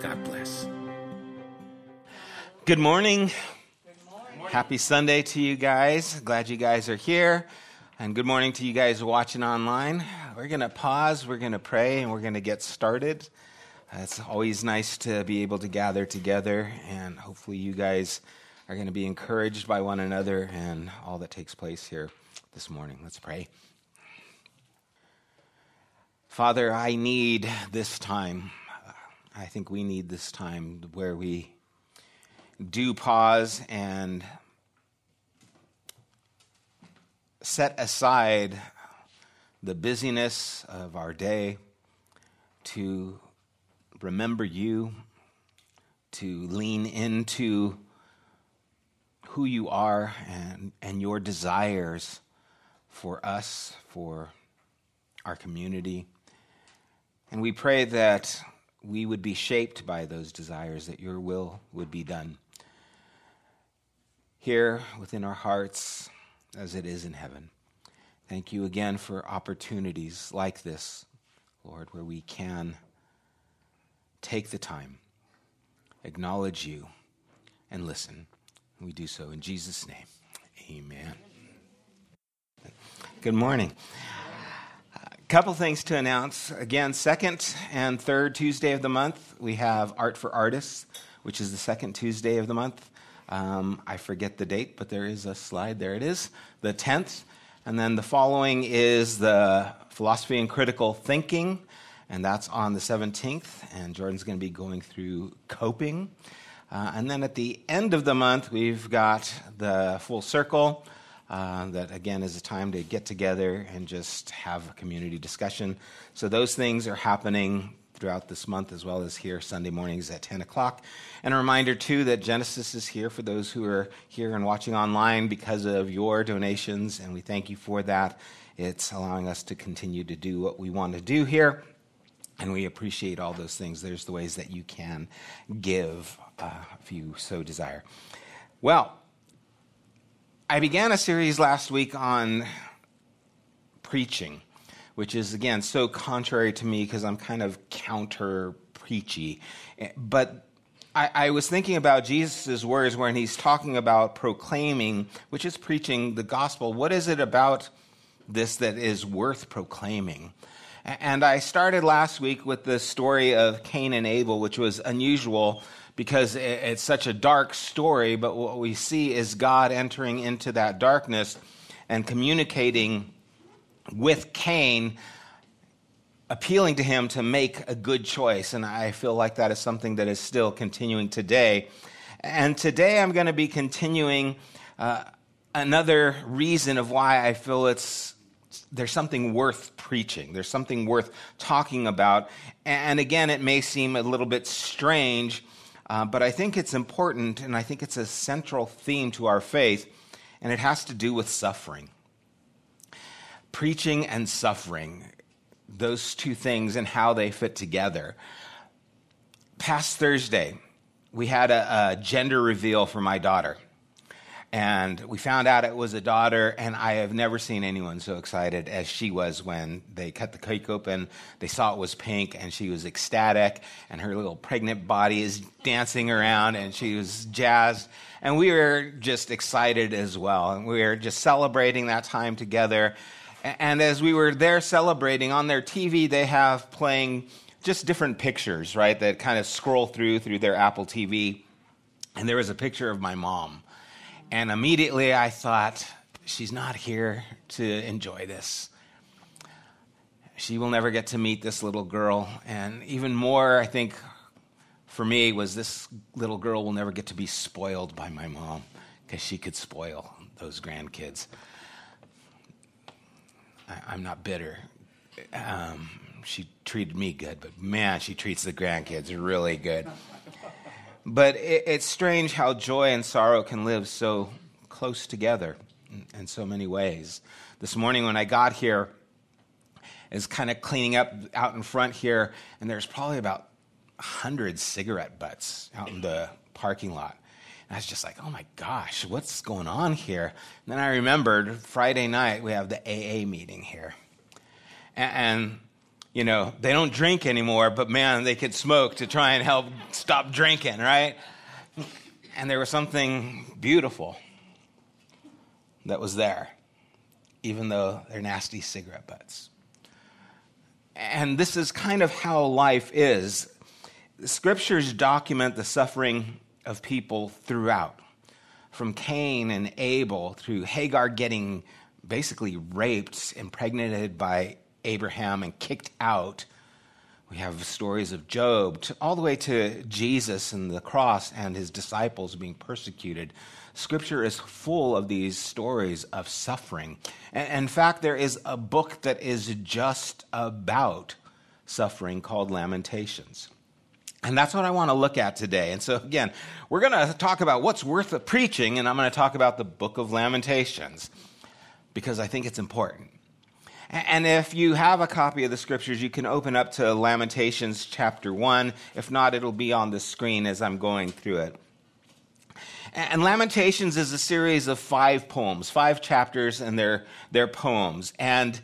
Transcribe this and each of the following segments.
God bless. Good morning. Happy Sunday to you guys. Glad you guys are here. And good morning to you guys watching online. We're going to pause, we're going to pray, and we're going to get started. It's always nice to be able to gather together, and hopefully, you guys are going to be encouraged by one another and all that takes place here this morning. Let's pray. Father, I need this time. I think we need this time where we do pause and set aside the busyness of our day to remember you, to lean into who you are and, and your desires for us, for our community. And we pray that we would be shaped by those desires, that your will would be done here within our hearts as it is in heaven. Thank you again for opportunities like this, Lord, where we can take the time, acknowledge you, and listen. We do so in Jesus' name. Amen. Good morning couple things to announce. Again, second and third Tuesday of the month, we have Art for Artists, which is the second Tuesday of the month. Um, I forget the date, but there is a slide. There it is, the 10th. And then the following is the Philosophy and Critical Thinking, and that's on the 17th. And Jordan's going to be going through coping. Uh, and then at the end of the month, we've got the Full Circle uh, that again is a time to get together and just have a community discussion. So those things are happening throughout this month as well as here Sunday mornings at 10 o'clock. And a reminder too that Genesis is here for those who are here and watching online because of your donations, and we thank you for that. It's allowing us to continue to do what we want to do here. And we appreciate all those things. There's the ways that you can give uh, if you so desire. Well, I began a series last week on preaching, which is, again, so contrary to me because I'm kind of counter preachy. But I, I, was thinking about Jesus' words when he's talking about proclaiming, which is preaching the gospel. What is it about this that is worth proclaiming? And I started last week with the story of Cain and Abel, which was unusual because it's such a dark story, but what we see is God entering into that darkness and communicating with Cain, appealing to him to make a good choice. And I feel like that is something that is still continuing today. And today I'm going to be continuing uh, another reason of why I feel it's there's something worth preaching. There's something worth talking about. And again, it may seem a little bit strange uh, but I think it's important, and I think it's a central theme to our faith, and it has to do with suffering. Preaching and suffering, those two things and how they fit together. Past Thursday, we had a, a gender reveal for my daughter and we found out it was a daughter and i have never seen anyone so excited as she was when they cut the cake open. They saw it was pink and she was ecstatic and her little pregnant body is dancing around and she was jazzed. And we were just excited as well and we were just celebrating that time together. And as we were there celebrating on their tv they have playing just different pictures right that kind of scroll through through their apple tv and there was a picture of my mom and immediately I thought, she's not here to enjoy this. She will never get to meet this little girl. And even more, I think, for me, was this little girl will never get to be spoiled by my mom because she could spoil those grandkids. I, am not bitter. Um, she treated me good, but man, she treats the grandkids really good. But it, it's strange how joy and sorrow can live so close together in, in so many ways. This morning when I got here, is kind of cleaning up out in front here, and there's probably about 100 cigarette butts out in the parking lot. And I was just like, oh my gosh, what's going on here? And then I remembered Friday night we have the AA meeting here. And, and, you know, they don't drink anymore, but man, they could smoke to try and help stop drinking, right? And there was something beautiful that was there, even though they're nasty cigarette butts. And this is kind of how life is. The scriptures document the suffering of people throughout, from Cain and Abel through Hagar getting basically raped, impregnated by Abraham, and kicked out. We have stories of Job, to, all the way to Jesus and the cross and his disciples being persecuted. Scripture is full of these stories of suffering. And in fact, there is a book that is just about suffering called Lamentations. And that's what I want to look at today. And so, again, we're going to talk about what's worth preaching, and I'm going to talk about the book of Lamentations because I think it's important. And if you have a copy of the scriptures, you can open up to Lamentations chapter 1. If not, it'll be on the screen as I'm going through it. And Lamentations is a series of five poems, five chapters, and they're, they're poems. And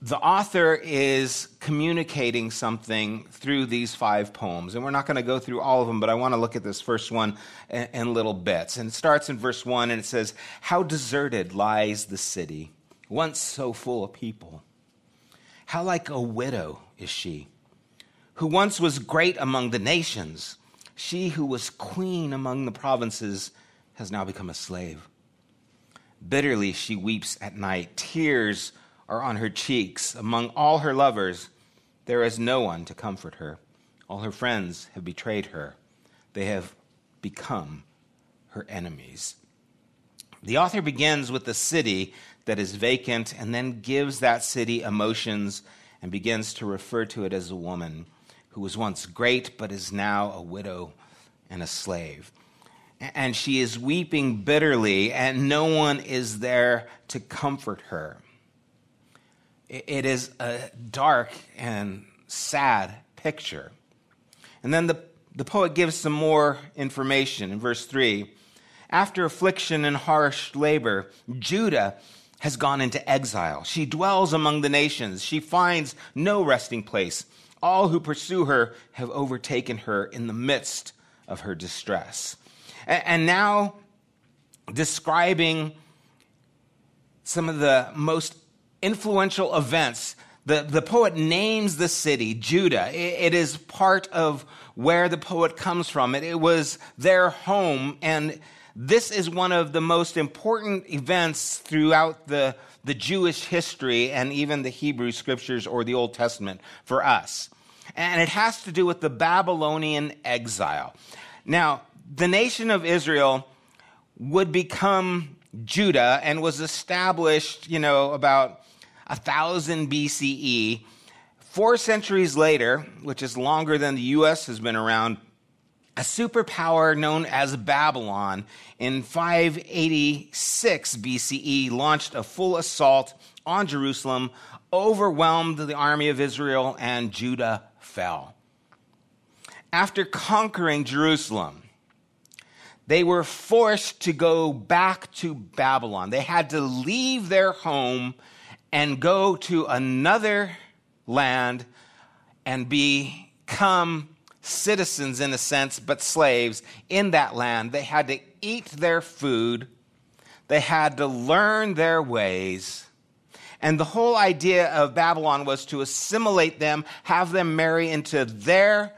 the author is communicating something through these five poems. And we're not going to go through all of them, but I want to look at this first one in, in, little bits. And it starts in verse 1 and it says, How deserted lies the city, once so full of people. How like a widow is she, who once was great among the nations. She who was queen among the provinces has now become a slave. Bitterly she weeps at night, tears are on her cheeks. Among all her lovers, there is no one to comfort her. All her friends have betrayed her. They have become her enemies. The author begins with the city that is vacant and then gives that city emotions and begins to refer to it as a woman who was once great but is now a widow and a slave. And she is weeping bitterly, and no one is there to comfort her. It is a dark and sad picture. And then the, the poet gives some more information in verse 3. After affliction and harsh labor, Judah has gone into exile. She dwells among the nations. She finds no resting place. All who pursue her have overtaken her in the midst of her distress. And now, describing some of the most influential events. The, the poet names the city, Judah. It, it is part of where the poet comes from. It, it was their home, and this is one of the most important events throughout the, the Jewish history and even the Hebrew scriptures or the Old Testament for us. And it has to do with the Babylonian exile. Now, the nation of Israel would become Judah and was established, you know, about 1000 BCE. Four centuries later, which is longer than the US has been around, a superpower known as Babylon in 586 BCE launched a full assault on Jerusalem, overwhelmed the army of Israel, and Judah fell. After conquering Jerusalem, they were forced to go back to Babylon. They had to leave their home and go to another land and become citizens in a sense, but slaves in that land. They had to eat their food, they had to learn their ways. And the whole idea of Babylon was to assimilate them, have them marry into their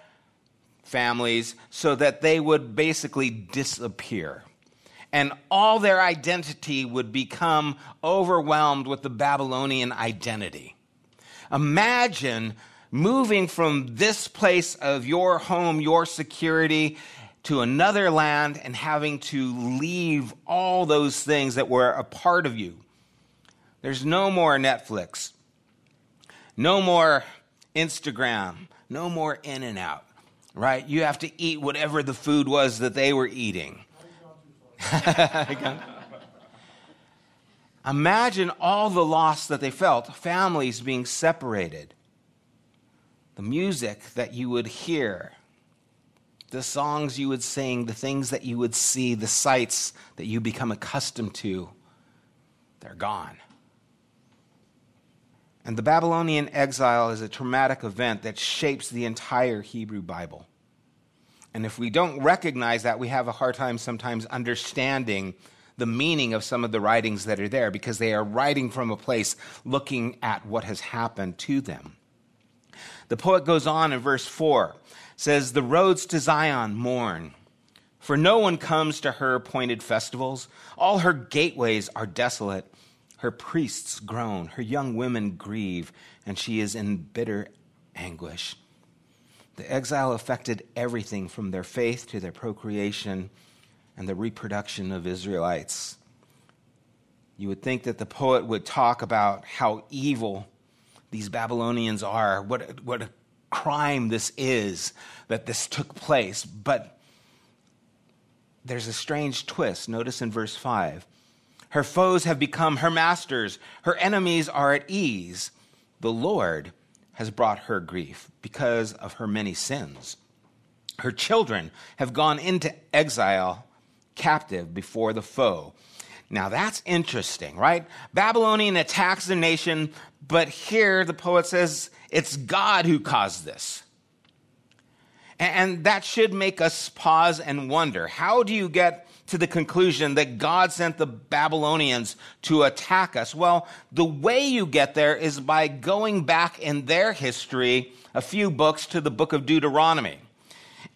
families so that they would basically disappear. and all their identity would become overwhelmed with the Babylonian identity. Imagine moving from this place of your home, your security, to another land and having to leave all those things that were a part of you. There's no more Netflix, no more Instagram, no more In and Out, right? You have to eat whatever the food was that they were eating. Imagine all the loss that they felt, families being separated, the music that you would hear, the songs you would sing, the things that you would see, the sights that you become accustomed to, they're gone. And the Babylonian exile is a traumatic event that shapes the entire Hebrew Bible. And if we don't recognize that, we have a hard time sometimes understanding the meaning of some of the writings that are there because they are writing from a place looking at what has happened to them. The poet goes on in verse 4 says, The roads to Zion mourn, for no one comes to her appointed festivals. All her gateways are desolate. Her priests groan, her young women grieve, and she is in bitter anguish. The exile affected everything from their faith to their procreation and the reproduction of Israelites. You would think that the poet would talk about how evil these Babylonians are, what, what a crime this is that this took place. But there's a strange twist. Notice in verse 5 Her foes have become her masters, her enemies are at ease. The Lord has brought her grief because of her many sins. Her children have gone into exile captive before the foe. Now that's interesting, right? Babylonian attacks the nation, but here the poet says it's God who caused this. And that should make us pause and wonder how do you get to the conclusion that God sent the Babylonians to attack us? Well, the way you get there is by going back in their history a few books to the book of Deuteronomy.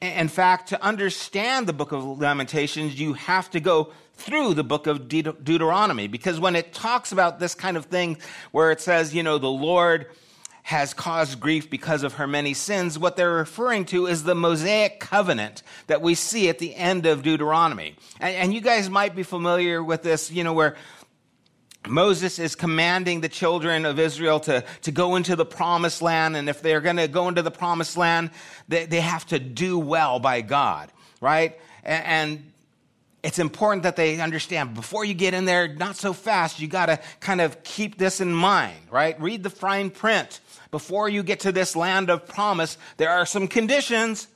In fact, to understand the book of Lamentations, you have to go through the book of De- Deuteronomy because when it talks about this kind of thing where it says, you know, the Lord has caused grief because of her many sins, what they're referring to is the Mosaic covenant that we see at the end of Deuteronomy. And, and you guys might be familiar with this, you know, where Moses is commanding the children of Israel to, to go into the promised land. And if they're going to go into the promised land, they, they have to do well by God, right? And, and it's important that they understand before you get in there, not so fast, you got to kind of keep this in mind, right? Read the fine print before you get to this land of promise, there are some conditions,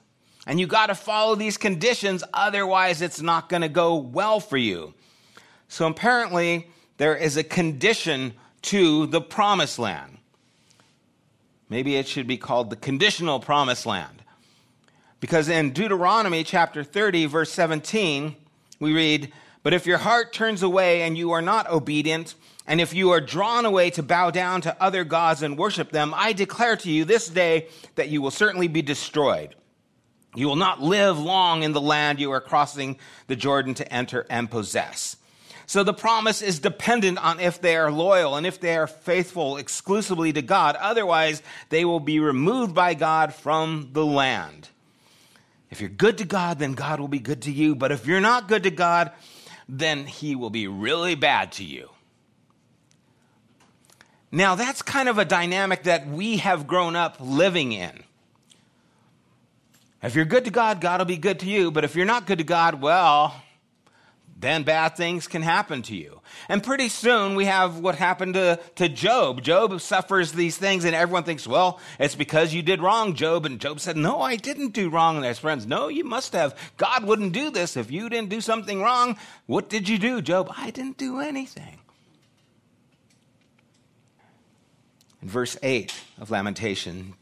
and you got to follow these conditions, otherwise, it's not going to go well for you. So, apparently, there is a condition to the promised land. Maybe it should be called the conditional promised land. Because in Deuteronomy chapter 30, verse 17, we read, But if your heart turns away and you are not obedient, and if you are drawn away to bow down to other gods and worship them, I declare to you this day that you will certainly be destroyed. You will not live long in the land you are crossing the Jordan to enter and possess. So the promise is dependent on if they are loyal and if they are faithful exclusively to God. Otherwise, they will be removed by God from the land. If you're good to God, then God will be good to you. But if you're not good to God, then he will be really bad to you. Now, that's kind of a dynamic that we have grown up living in. If you're good to God, God will be good to you. But if you're not good to God, well, then bad things can happen to you. And pretty soon we have what happened to, to Job. Job suffers these things, and everyone thinks, well, it's because you did wrong, Job. And Job said, no, I didn't do wrong. And his friends, no, you must have. God wouldn't do this if you didn't do something wrong. What did you do, Job? I didn't do anything. In verse 8 of Lamentation,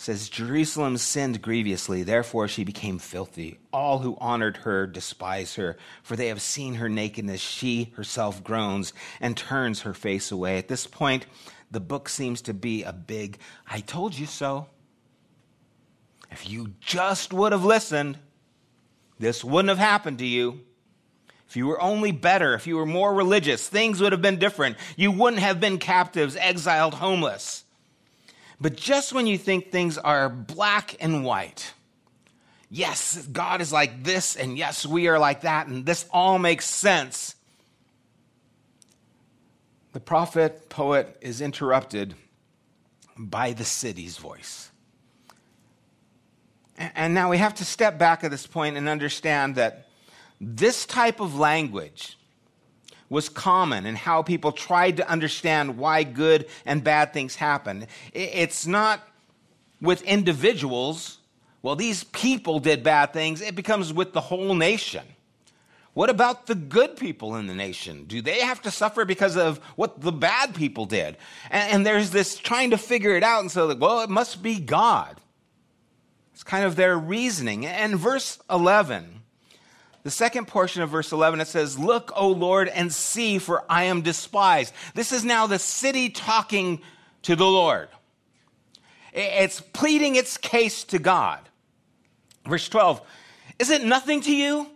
says, Jerusalem sinned grievously, therefore she became filthy. All who honored her despise her, for they have seen her nakedness. She herself groans and turns her face away. At this point, the book seems to be a big, I told you so. If you just would have listened, this wouldn't have happened to you. If you were only better, if you were more religious, things would have been different. You wouldn't have been captives, exiled, homeless. But just when you think things are black and white, yes, God is like this, and yes, we are like that, and this all makes sense. The prophet, poet is interrupted by the city's voice. And now we have to step back at this point and understand that this type of language was common and how people tried to understand why good and bad things happen. It's not with individuals, well, these people did bad things, it becomes with the whole nation. What about the good people in the nation? Do they have to suffer because of what the bad people did? And, and there's this trying to figure it out, and so, well, it must be God. It's kind of their reasoning. And verse 11 the second portion of verse 11, it says, Look, O Lord, and see, for I am despised. This is now the city talking to the Lord. It's pleading its case to God. Verse 12, Is it nothing to you?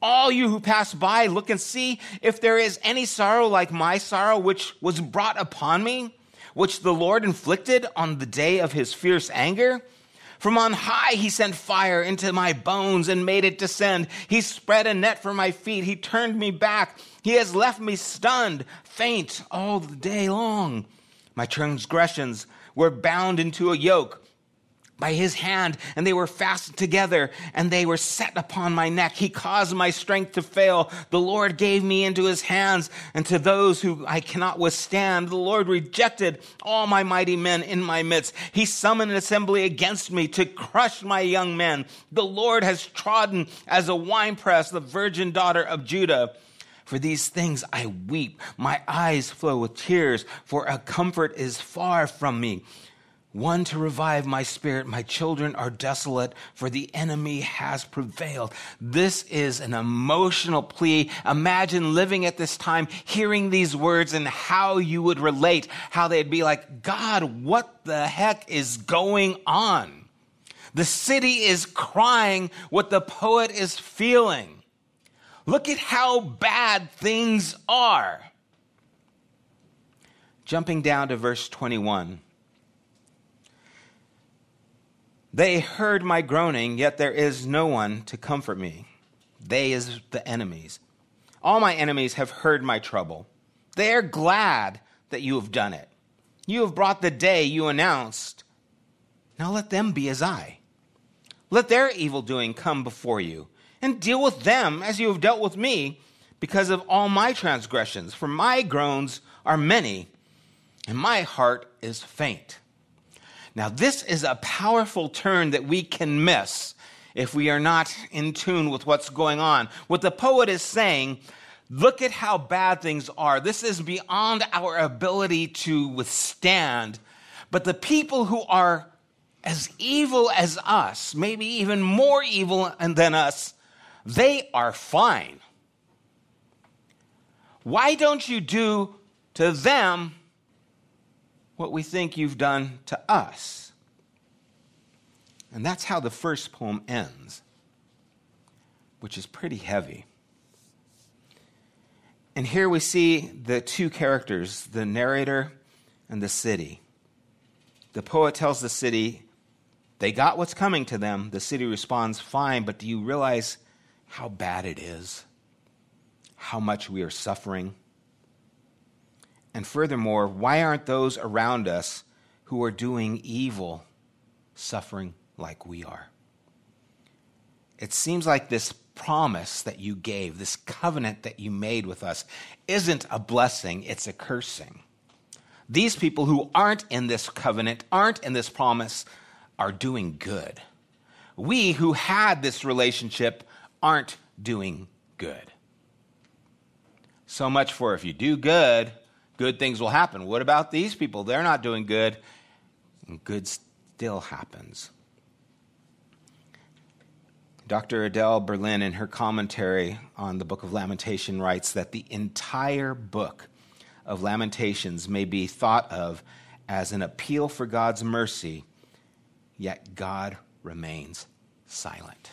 All you who pass by, look and see if there is any sorrow like my sorrow, which was brought upon me, which the Lord inflicted on the day of his fierce anger. From on high he sent fire into my bones and made it descend. He spread a net for my feet. He turned me back. He has left me stunned, faint all the day long. My transgressions were bound into a yoke by his hand, and they were fastened together, and they were set upon my neck. He caused my strength to fail. The Lord gave me into his hands, and to those who I cannot withstand. The Lord rejected all my mighty men in my midst. He summoned an assembly against me to crush my young men. The Lord has trodden as a winepress the virgin daughter of Judah. For these things I weep. My eyes flow with tears, for a comfort is far from me one to revive my spirit. My children are desolate, for the enemy has prevailed. This is an emotional plea. Imagine living at this time, hearing these words, and how you would relate, how they'd be like, God, what the heck is going on? The city is crying what the poet is feeling. Look at how bad things are. Jumping down to verse 21. They heard my groaning, yet there is no one to comfort me. They is the enemies. All my enemies have heard my trouble. They are glad that you have done it. You have brought the day you announced. Now let them be as I. Let their evil doing come before you, and deal with them as you have dealt with me, because of all my transgressions. For my groans are many, and my heart is faint. Now, this is a powerful turn that we can miss if we are not in tune with what's going on. What the poet is saying, look at how bad things are. This is beyond our ability to withstand. But the people who are as evil as us, maybe even more evil than us, they are fine. Why don't you do to them what we think you've done to us. And that's how the first poem ends, which is pretty heavy. And here we see the two characters, the narrator and the city. The poet tells the city, they got what's coming to them. The city responds, fine, but do you realize how bad it is? How much we are suffering? And furthermore, why aren't those around us who are doing evil suffering like we are? It seems like this promise that you gave, this covenant that you made with us, isn't a blessing, it's a cursing. These people who aren't in this covenant, aren't in this promise, are doing good. We who had this relationship aren't doing good. So much for if you do good, good things will happen. What about these people? They're not doing good, and good still happens. Dr. Adele Berlin, in her commentary on the book of Lamentation, writes that the entire book of Lamentations may be thought of as an appeal for God's mercy, yet God remains silent.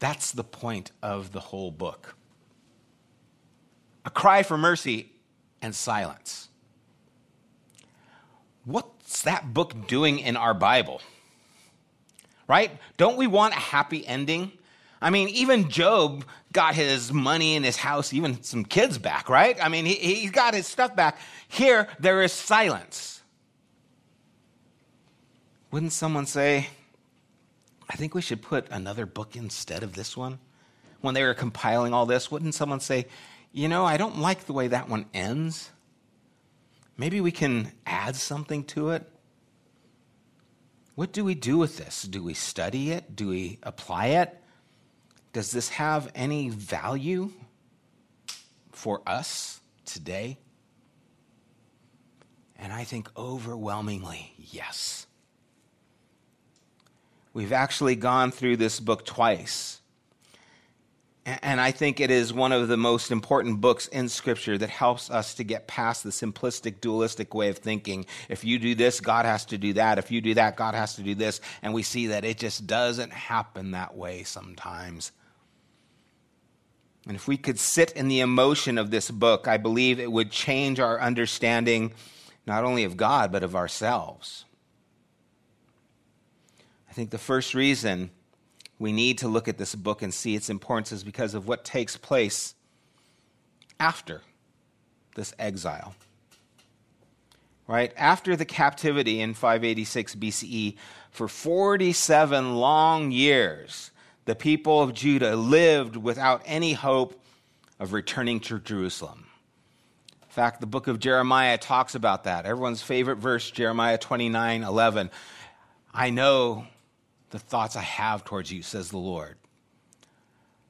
That's the point of the whole book. Cry for mercy and silence. What's that book doing in our Bible? Right? Don't we want a happy ending? I mean, even Job got his money and his house, even some kids back, right? I mean, he, he got his stuff back. Here, there is silence. Wouldn't someone say, I think we should put another book instead of this one? When they were compiling all this, wouldn't someone say, you know, I don't like the way that one ends? Maybe we can add something to it? What do we do with this? Do we study it? Do we apply it? Does this have any value for us today? And I think overwhelmingly, yes. We've actually gone through this book twice. And I think it is one of the most important books in Scripture that helps us to get past the simplistic, dualistic way of thinking. If you do this, God has to do that. If you do that, God has to do this. And we see that it just doesn't happen that way sometimes. And if we could sit in the emotion of this book, I believe it would change our understanding not only of God, but of ourselves. I think the first reason we need to look at this book and see its importance is because of what takes place after this exile. Right? After the captivity in 586 BCE, for 47 long years, the people of Judah lived without any hope of returning to Jerusalem. In fact, the book of Jeremiah talks about that. Everyone's favorite verse, Jeremiah 29 11. I know the thoughts I have towards you, says the Lord.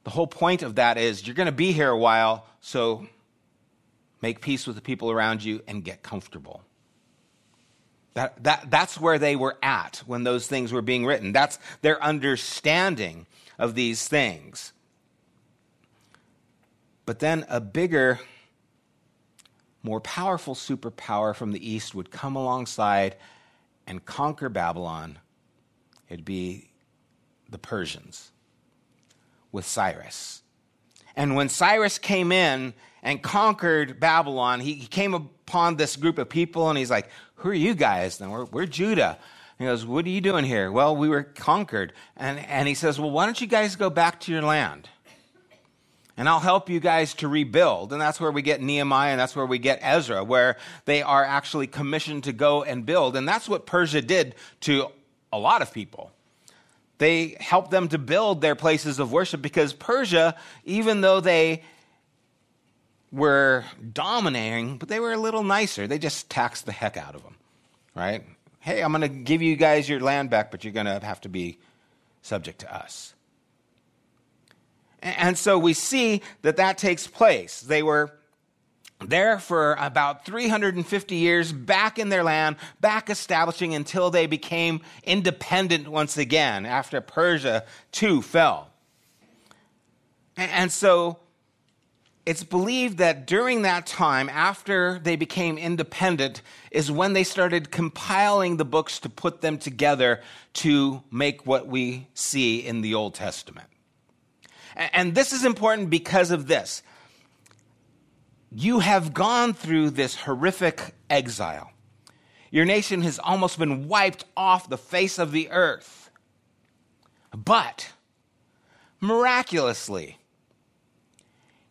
The whole point of that is you're going to be here a while, so make peace with the people around you and get comfortable. That, that, that's where they were at when those things were being written. That's their understanding of these things. But then a bigger, more powerful superpower from the east would come alongside and conquer Babylon It'd be the Persians with Cyrus. And when Cyrus came in and conquered Babylon, he came upon this group of people and he's like, Who are you guys? And we're, we're Judah. he goes, What are you doing here? Well, we were conquered. And, and he says, Well, why don't you guys go back to your land? And I'll help you guys to rebuild. And that's where we get Nehemiah and that's where we get Ezra, where they are actually commissioned to go and build. And that's what Persia did to a lot of people. They helped them to build their places of worship because Persia, even though they were dominating, but they were a little nicer. They just taxed the heck out of them, right? Hey, I'm going to give you guys your land back, but you're going to have to be subject to us. And so we see that that takes place. They were there for about 350 years, back in their land, back establishing until they became independent once again after Persia too fell. And so it's believed that during that time, after they became independent, is when they started compiling the books to put them together to make what we see in the Old Testament. And this is important because of this you have gone through this horrific exile. Your nation has almost been wiped off the face of the earth. But miraculously,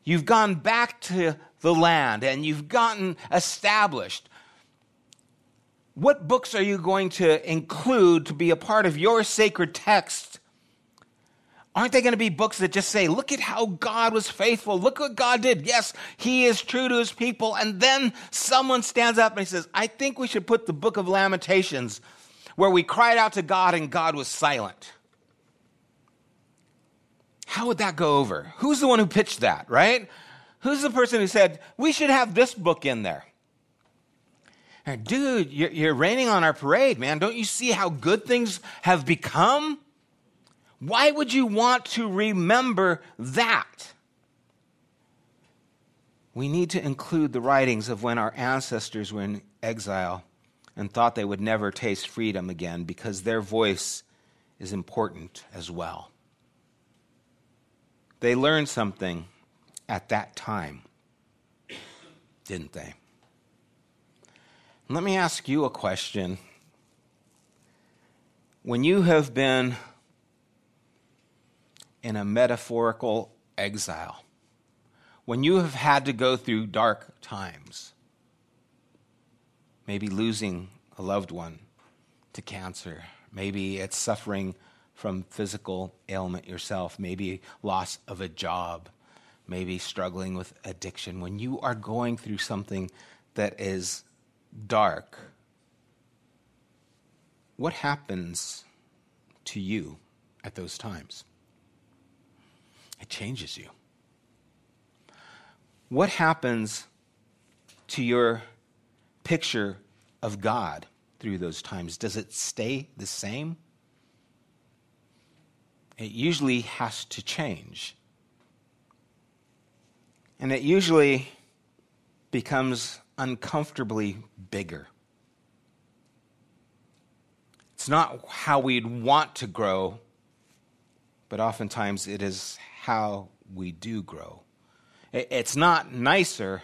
you've gone back to the land and you've gotten established. What books are you going to include to be a part of your sacred text Aren't they going to be books that just say, look at how God was faithful? Look what God did. Yes, He is true to His people. And then someone stands up and he says, I think we should put the book of Lamentations where we cried out to God and God was silent. How would that go over? Who's the one who pitched that, right? Who's the person who said, we should have this book in there? Dude, you're, raining on our parade, man. Don't you see how good things have become? Why would you want to remember that? We need to include the writings of when our ancestors were in exile and thought they would never taste freedom again because their voice is important as well. They learned something at that time, didn't they? Let me ask you a question. When you have been in a metaphorical exile, when you have had to go through dark times, maybe losing a loved one to cancer, maybe it's suffering from physical ailment yourself, maybe loss of a job, maybe struggling with addiction, when you are going through something that is dark, what happens to you at those times? It changes you. What happens to your picture of God through those times? Does it stay the same? It usually has to change. And it usually becomes uncomfortably bigger. It's not how we'd want to grow, but oftentimes it is how we do grow. It's not nicer,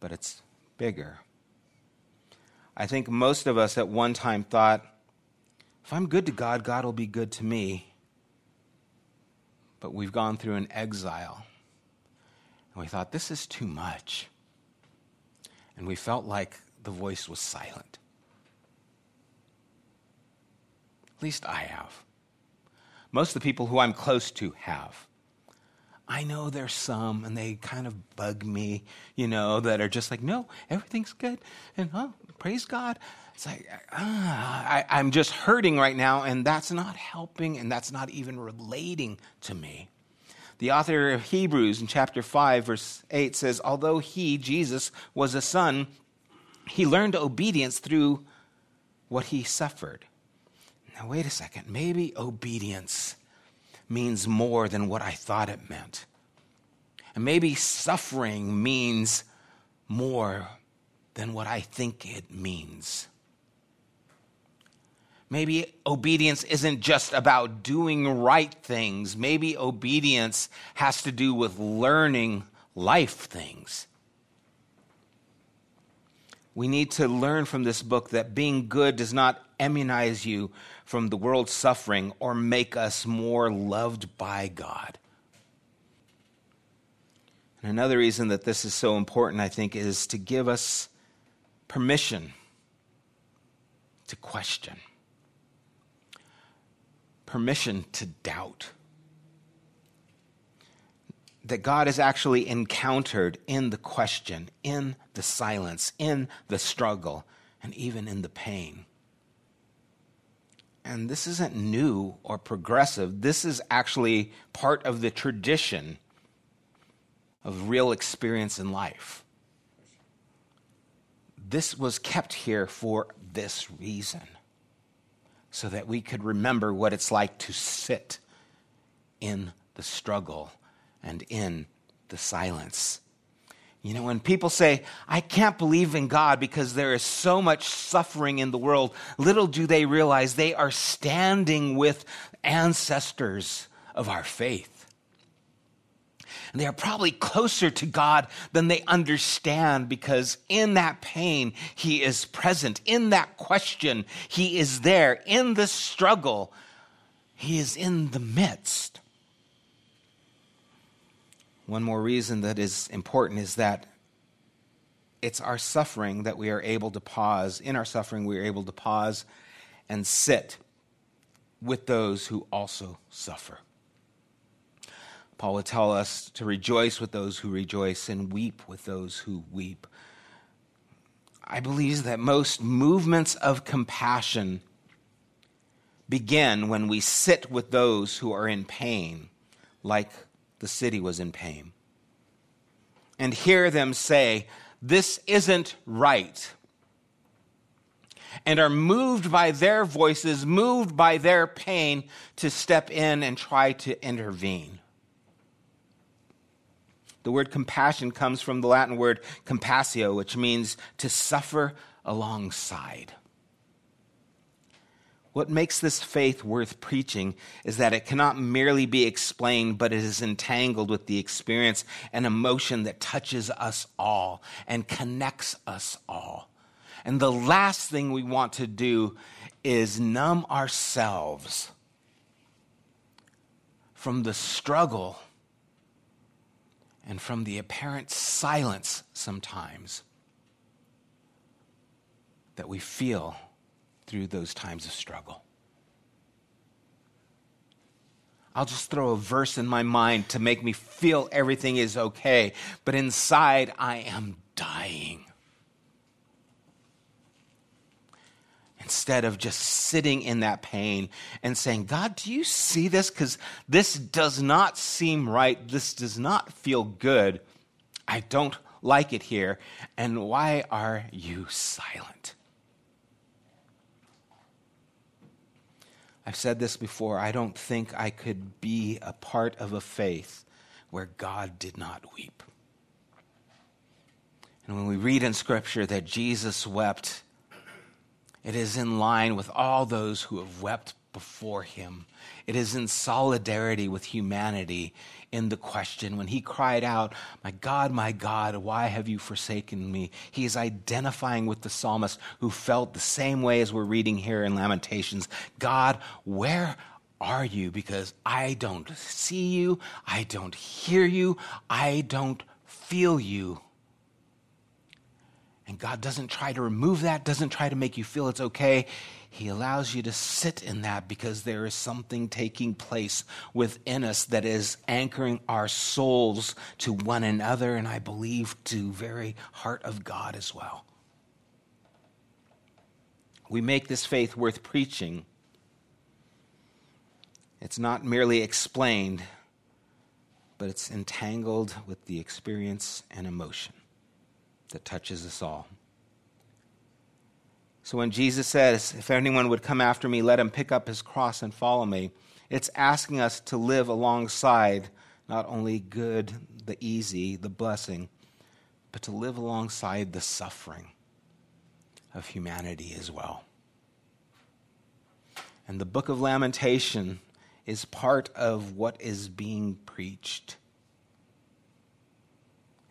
but it's bigger. I think most of us at one time thought, if I'm good to God, God will be good to me. But we've gone through an exile. And we thought, this is too much. And we felt like the voice was silent. At least I have. Most of the people who I'm close to have. I know there's some, and they kind of bug me, you know, that are just like, no, everything's good, and oh, praise God. It's like, ah, I, I'm just hurting right now, and that's not helping, and that's not even relating to me. The author of Hebrews in chapter 5, verse 8 says, Although he, Jesus, was a son, he learned obedience through what he suffered. Now, wait a second. Maybe obedience means more than what I thought it meant. And maybe suffering means more than what I think it means. Maybe obedience isn't just about doing right things. Maybe obedience has to do with learning life things. We need to learn from this book that being good does not immunize you from the world's suffering or make us more loved by God. And another reason that this is so important, I think, is to give us permission to question, permission to doubt. That God is actually encountered in the question, in the silence, in the struggle, and even in the pain and this isn't new or progressive, this is actually part of the tradition of real experience in life. This was kept here for this reason, so that we could remember what it's like to sit in the struggle and in the silence you know, when people say, I can't believe in God because there is so much suffering in the world, little do they realize they are standing with ancestors of our faith. And they are probably closer to God than they understand because in that pain, He is present. In that question, He is there. In the struggle, He is in the midst. One more reason that is important is that it's our suffering that we are able to pause. In our suffering, we are able to pause and sit with those who also suffer. Paul would tell us to rejoice with those who rejoice and weep with those who weep. I believe that most movements of compassion begin when we sit with those who are in pain, like the city was in pain. And hear them say, This isn't right. And are moved by their voices, moved by their pain to step in and try to intervene. The word compassion comes from the Latin word compassio, which means to suffer alongside. What makes this faith worth preaching is that it cannot merely be explained, but it is entangled with the experience and emotion that touches us all and connects us all. And the last thing we want to do is numb ourselves from the struggle and from the apparent silence sometimes that we feel through those times of struggle. I'll just throw a verse in my mind to make me feel everything is okay, but inside I am dying. Instead of just sitting in that pain and saying, God, do you see this? Because this does not seem right. This does not feel good. I don't like it here. And why are you silent? I've said this before. I don't think I could be a part of a faith where God did not weep. And when we read in Scripture that Jesus wept, it is in line with all those who have wept before him. It is in solidarity with humanity in the question. When he cried out, My God, my God, why have you forsaken me? He is identifying with the psalmist who felt the same way as we're reading here in Lamentations God, where are you? Because I don't see you, I don't hear you, I don't feel you. And God doesn't try to remove that, doesn't try to make you feel it's okay. He allows you to sit in that because there is something taking place within us that is anchoring our souls to one another, and I believe to very heart of God as well. We make this faith worth preaching. It's not merely explained, but it's entangled with the experience and emotion that touches us all. So when Jesus says, If anyone would come after me, let him pick up his cross and follow me, it's asking us to live alongside not only good, the easy, the blessing, but to live alongside the suffering of humanity as well. And the book of Lamentation is part of what is being preached.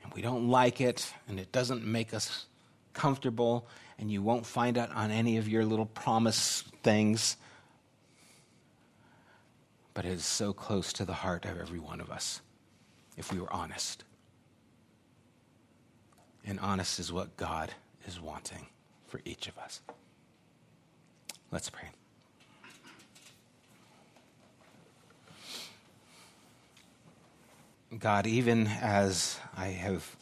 And we don't like it, and it doesn't make us comfortable, and you won't find it on any of your little promise things. But it is so close to the heart of every one of us, if we were honest. And honest is what God is wanting for each of us. Let's pray. God, even as I have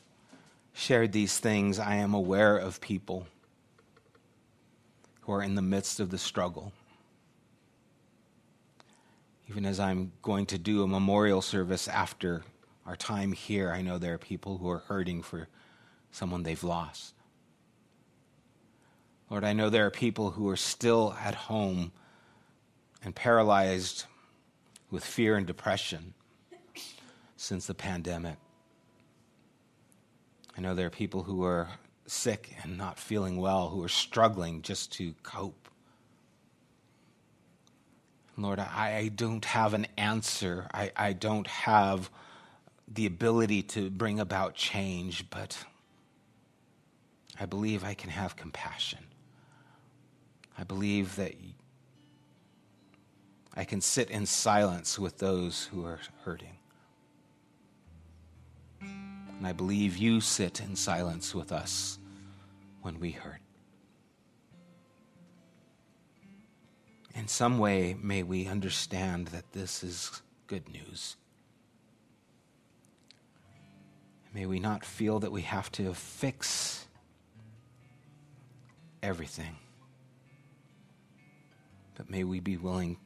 shared these things, I am aware of people who are in the midst of the struggle. Even as I'm going to do a memorial service after our time here, I know there are people who are hurting for someone they've lost. Lord, I know there are people who are still at home and paralyzed with fear and depression since the pandemic. I know there are people who are sick and not feeling well, who are struggling just to cope. Lord, I, I don't have an answer. I, I don't have the ability to bring about change, but I believe I can have compassion. I believe that I can sit in silence with those who are hurting. And I believe you sit in silence with us when we hurt. In some way, may we understand that this is good news. May we not feel that we have to fix everything, but may we be willing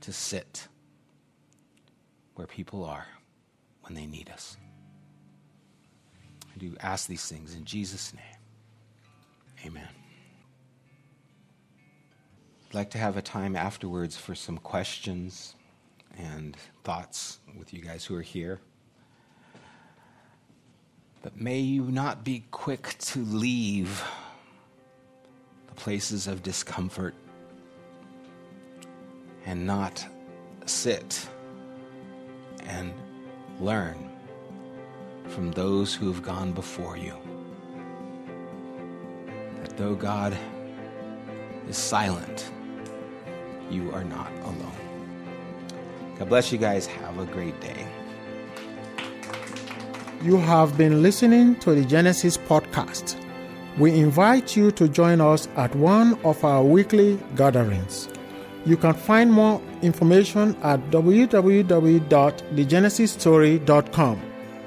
to sit where people are when they need us. Do ask these things in Jesus' name. Amen. I'd like to have a time afterwards for some questions and thoughts with you guys who are here. But may you not be quick to leave the places of discomfort and not sit and learn from those who have gone before you. That though God is silent, you are not alone. God bless you guys. Have a great day. You have been listening to the Genesis podcast. We invite you to join us at one of our weekly gatherings. You can find more information at www.thegenesisstory.com